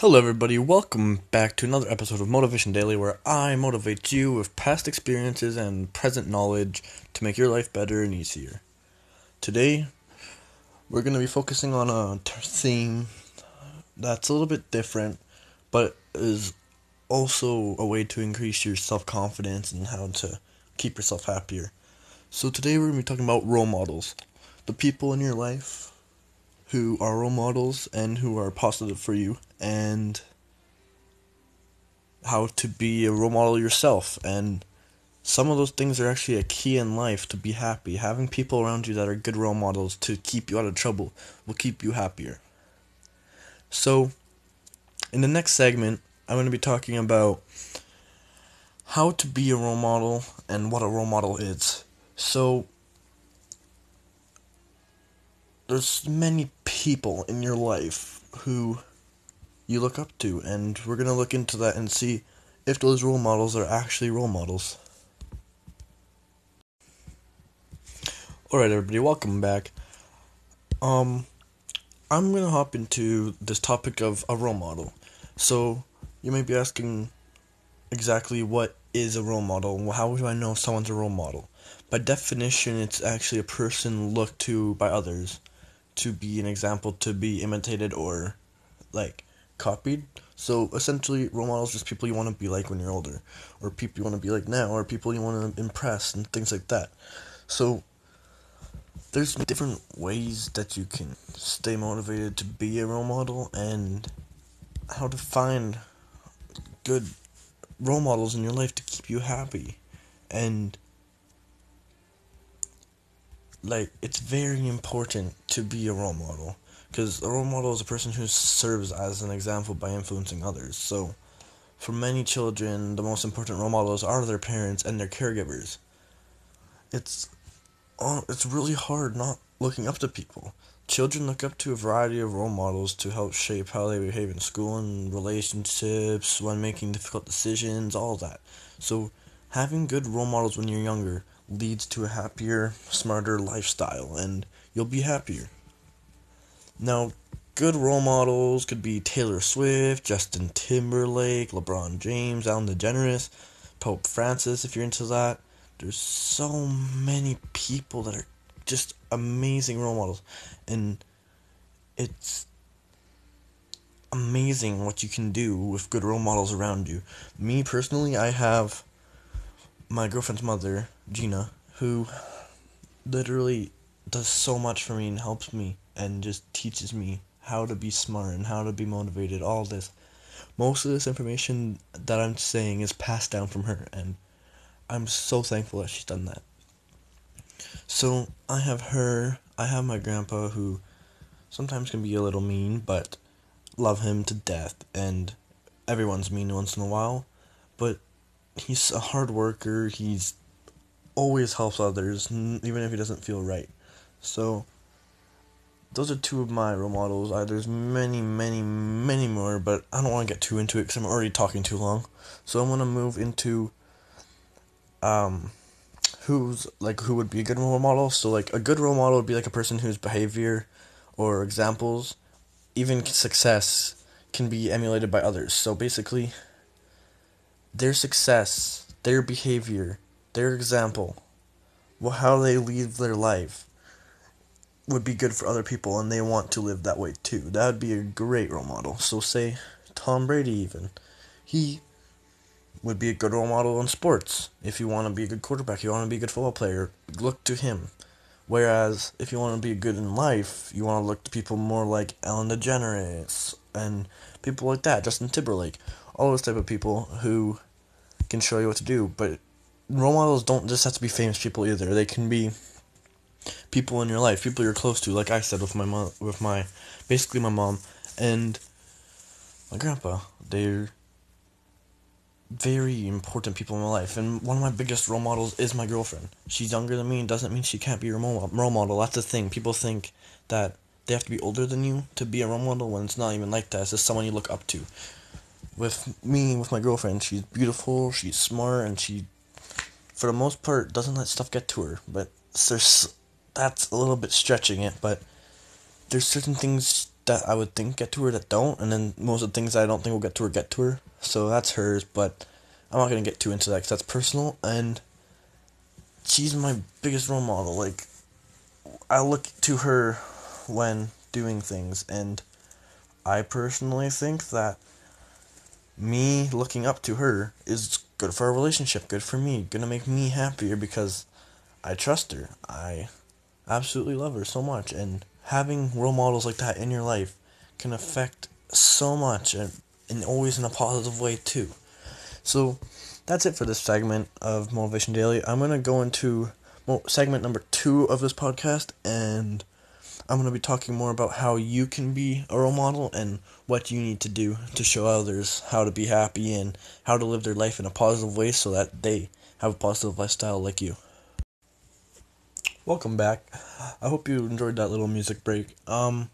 Hello, everybody. Welcome back to another episode of Motivation Daily, where I motivate you with past experiences and present knowledge to make your life better and easier. Today, we're going to be focusing on a theme that's a little bit different, but is also a way to increase your self confidence and how to keep yourself happier. So, today, we're going to be talking about role models the people in your life who are role models and who are positive for you and how to be a role model yourself. And some of those things are actually a key in life to be happy. Having people around you that are good role models to keep you out of trouble will keep you happier. So in the next segment i'm going to be talking about how to be a role model and what a role model is. So there's many people in your life who you look up to, and we're gonna look into that and see if those role models are actually role models. Alright, everybody, welcome back. Um, I'm gonna hop into this topic of a role model. So, you may be asking exactly what is a role model? How do I know someone's a role model? By definition, it's actually a person looked to by others to be an example to be imitated or like copied. So essentially, role models just people you want to be like when you're older, or people you want to be like now, or people you want to impress, and things like that. So there's different ways that you can stay motivated to be a role model, and how to find good role models in your life to keep you happy, and like it's very important to be a role model because a role model is a person who serves as an example by influencing others. So, for many children, the most important role models are their parents and their caregivers. It's oh, it's really hard not looking up to people. Children look up to a variety of role models to help shape how they behave in school and relationships, when making difficult decisions, all that. So, having good role models when you're younger leads to a happier, smarter lifestyle, and you'll be happier. Now, good role models could be Taylor Swift, Justin Timberlake, LeBron James, Ellen DeGeneres, Pope Francis, if you're into that. There's so many people that are just amazing role models, and it's amazing what you can do with good role models around you. Me personally, I have my girlfriend's mother, Gina, who literally does so much for me and helps me and just teaches me how to be smart and how to be motivated, all this. Most of this information that I'm saying is passed down from her, and I'm so thankful that she's done that. So, I have her, I have my grandpa who sometimes can be a little mean, but love him to death, and everyone's mean once in a while, but he's a hard worker, he's always helps others, even if he doesn't feel right. So, those are two of my role models. I, there's many, many, many more, but I don't want to get too into it because I'm already talking too long. So I'm gonna move into um, who's like who would be a good role model. So like a good role model would be like a person whose behavior or examples, even success, can be emulated by others. So basically, their success, their behavior, their example, well, how they live their life would be good for other people and they want to live that way too. That would be a great role model. So say Tom Brady even. He would be a good role model in sports. If you want to be a good quarterback, you want to be a good football player, look to him. Whereas if you want to be good in life, you want to look to people more like Ellen DeGeneres and people like that, Justin Timberlake, all those type of people who can show you what to do. But role models don't just have to be famous people either. They can be people in your life, people you're close to, like I said with my mom, with my basically my mom and my grandpa. They're very important people in my life, and one of my biggest role models is my girlfriend. She's younger than me, and doesn't mean she can't be your role model. That's the thing. People think that they have to be older than you to be a role model when it's not even like that. It's just someone you look up to. With me, with my girlfriend, she's beautiful, she's smart, and she, for the most part, doesn't let stuff get to her. But there's that's a little bit stretching it, but there's certain things that I would think get to her that don't, and then most of the things I don't think will get to her get to her. So that's hers, but I'm not gonna get too into that because that's personal, and she's my biggest role model. Like, I look to her when doing things, and I personally think that me looking up to her is good for our relationship, good for me, gonna make me happier because I trust her. I absolutely love her so much, and having role models like that in your life can affect so much and, and always in a positive way too. So that's it for this segment of Motivation Daily. I'm gonna go into segment number two of this podcast, and I'm gonna be talking more about how you can be a role model and what you need to do to show others how to be happy and how to live their life in a positive way so that they have a positive lifestyle like you. Welcome back. I hope you enjoyed that little music break. Um,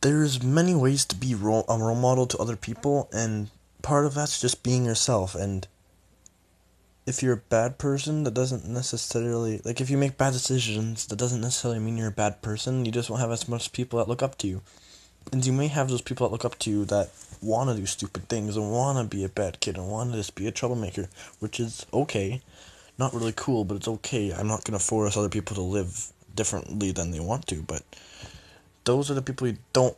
there's many ways to be role, a role model to other people, and part of that's just being yourself. And if you're a bad person, that doesn't necessarily like if you make bad decisions, that doesn't necessarily mean you're a bad person. You just won't have as much people that look up to you, and you may have those people that look up to you that want to do stupid things and want to be a bad kid and want to just be a troublemaker, which is okay not really cool, but it's okay. I'm not gonna force other people to live differently than they want to, but those are the people you don't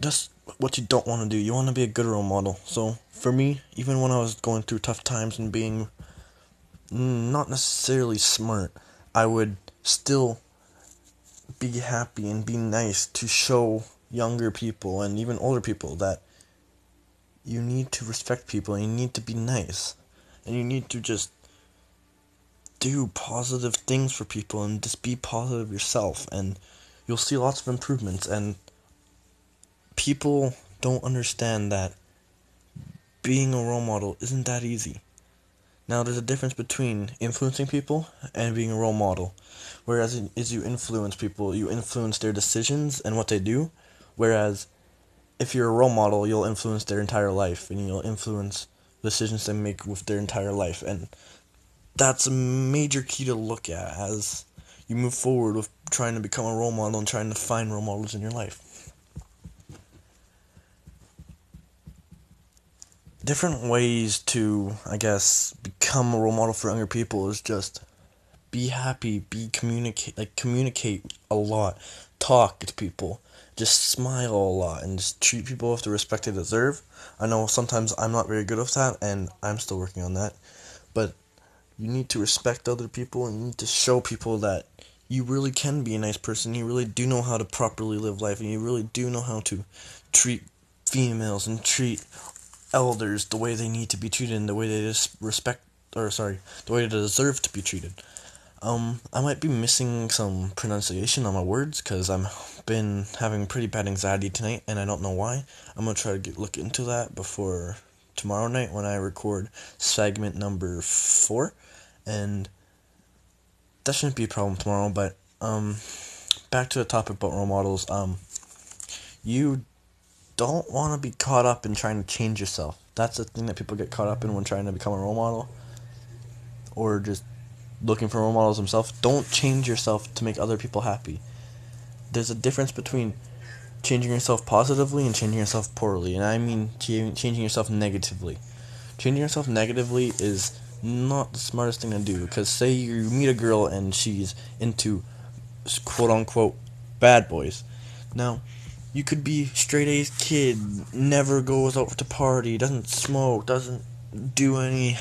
just what you don't want to do. You want to be a good role model. So for me, even when I was going through tough times and being not necessarily smart, I would still be happy and be nice to show younger people and even older people that you need to respect people and you need to be nice. And you need to just do positive things for people and just be positive yourself. And you'll see lots of improvements. And people don't understand that being a role model isn't that easy. Now there's a difference between influencing people and being a role model. Whereas as you influence people, you influence their decisions and what they do, whereas if you're a role model, you'll influence their entire life and you'll influence decisions they make with their entire life and that's a major key to look at as you move forward with trying to become a role model and trying to find role models in your life. Different ways to, I guess, become a role model for younger people is just be happy, be communicate, like communicate a lot, talk to people, just smile a lot, and just treat people with the respect they deserve. I know sometimes I'm not very good with that, and I'm still working on that, but you need to respect other people and you need to show people that you really can be a nice person. You really do know how to properly live life, and you really do know how to treat females and treat elders the way they need to be treated and the way they respect or sorry, the way they deserve to be treated. Um, I might be missing some pronunciation on my words because I'm been having pretty bad anxiety tonight, and I don't know why. I'm gonna try to get, look into that before tomorrow night when I record segment number four and that shouldn't be a problem tomorrow. But um, back to the topic about role models. Um, you don't want to be caught up in trying to change yourself. That's the thing that people get caught up in when trying to become a role model, or just looking for role models themselves. Don't change yourself to make other people happy. There's a difference between changing yourself positively and changing yourself poorly, and I mean changing yourself negatively. Changing yourself negatively is not the smartest thing to do because say you meet a girl and she's into quote unquote bad boys. Now, you could be straight A's kid, never goes out to party, doesn't smoke, doesn't do any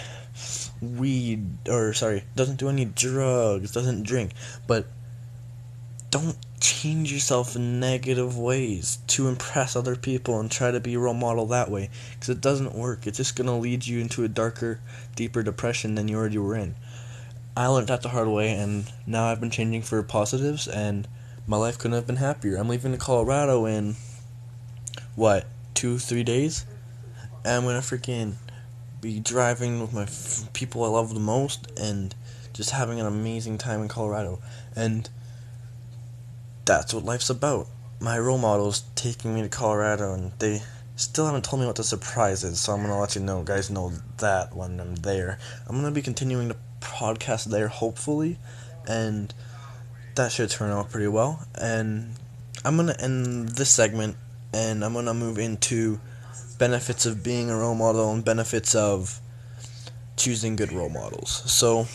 weed or sorry, doesn't do any drugs, doesn't drink, but don't change yourself in negative ways to impress other people and try to be a role model that way because it doesn't work. It's just going to lead you into a darker, deeper depression than you already were in. I learned that the hard way and now I've been changing for positives and my life couldn't have been happier. I'm leaving to Colorado in what, 2 3 days? And I'm to freaking be driving with my f- people I love the most and just having an amazing time in Colorado. And that's what life's about. My role model's taking me to Colorado, and they still haven't told me what the surprise is, so I'm gonna let you know, guys, know that when I'm there. I'm gonna be continuing the podcast there, hopefully, and that should turn out pretty well. And I'm gonna end this segment and I'm gonna move into benefits of being a role model and benefits of choosing good role models. So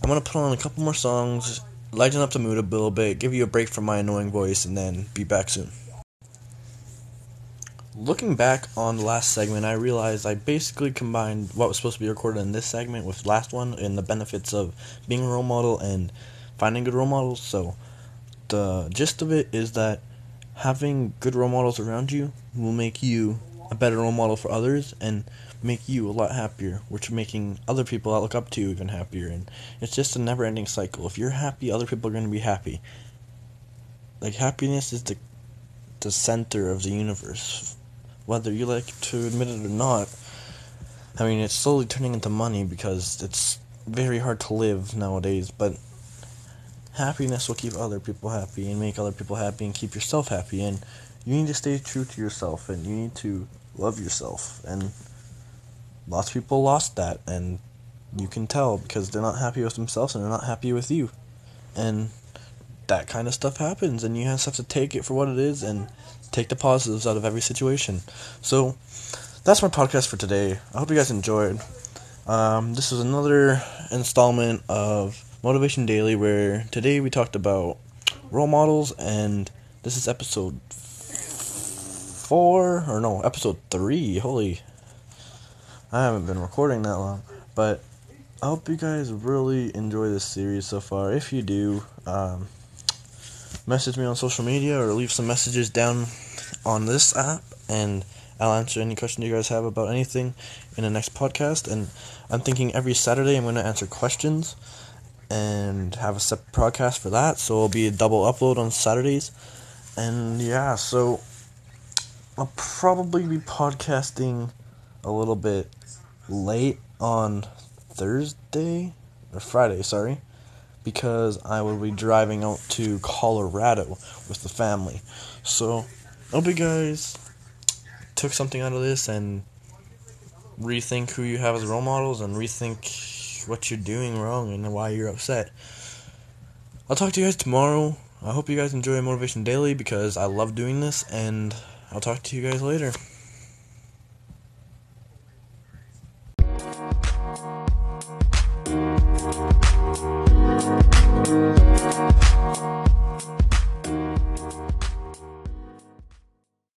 I'm gonna put on a couple more songs, lighten up the mood a little bit, give you a break from my annoying voice, and then be back soon. Looking back on the last segment, I realized I basically combined what was supposed to be recorded in this segment with last one and the benefits of being a role model and finding good role models. So the gist of it is that having good role models around you will make you a better role model for others and make you a lot happier, which making other people that look up to you even happier. And it's just a never ending cycle. If you're happy, other people are going to be happy. Like, happiness is the, the center of the universe. Whether you like to admit it or not, I mean, it's slowly turning into money because it's very hard to live nowadays, but happiness will keep other people happy and make other people happy and keep yourself happy. And you need to stay true to yourself and you need to love yourself. And lots of people lost that, and you can tell because they're not happy with themselves and they're not happy with you. And that kind of stuff happens, and you just have to take it for what it is and take the positives out of every situation. So, that's my podcast for today. I hope you guys enjoyed. Um, this is another installment of Motivation Daily where today we talked about role models, and this is episode four, or no, episode three. Holy I haven't been recording that long, but I hope you guys really enjoy this series so far. If you do, um, message me on social media or leave some messages down on this app, and I'll answer any question you guys have about anything in the next podcast. And I'm thinking every Saturday I'm going to answer questions and have a separate podcast for that. So it'll be a double upload on Saturdays. And yeah, so I'll probably be podcasting a little bit late on Thursday or Friday, sorry, because I will be driving out to Colorado with the family. So, I hope you guys took something out of this and rethink who you have as role models and rethink what you're doing wrong and why you're upset. I'll talk to you guys tomorrow. I hope you guys enjoy Motivation Daily because I love doing this, and I'll talk to you guys later.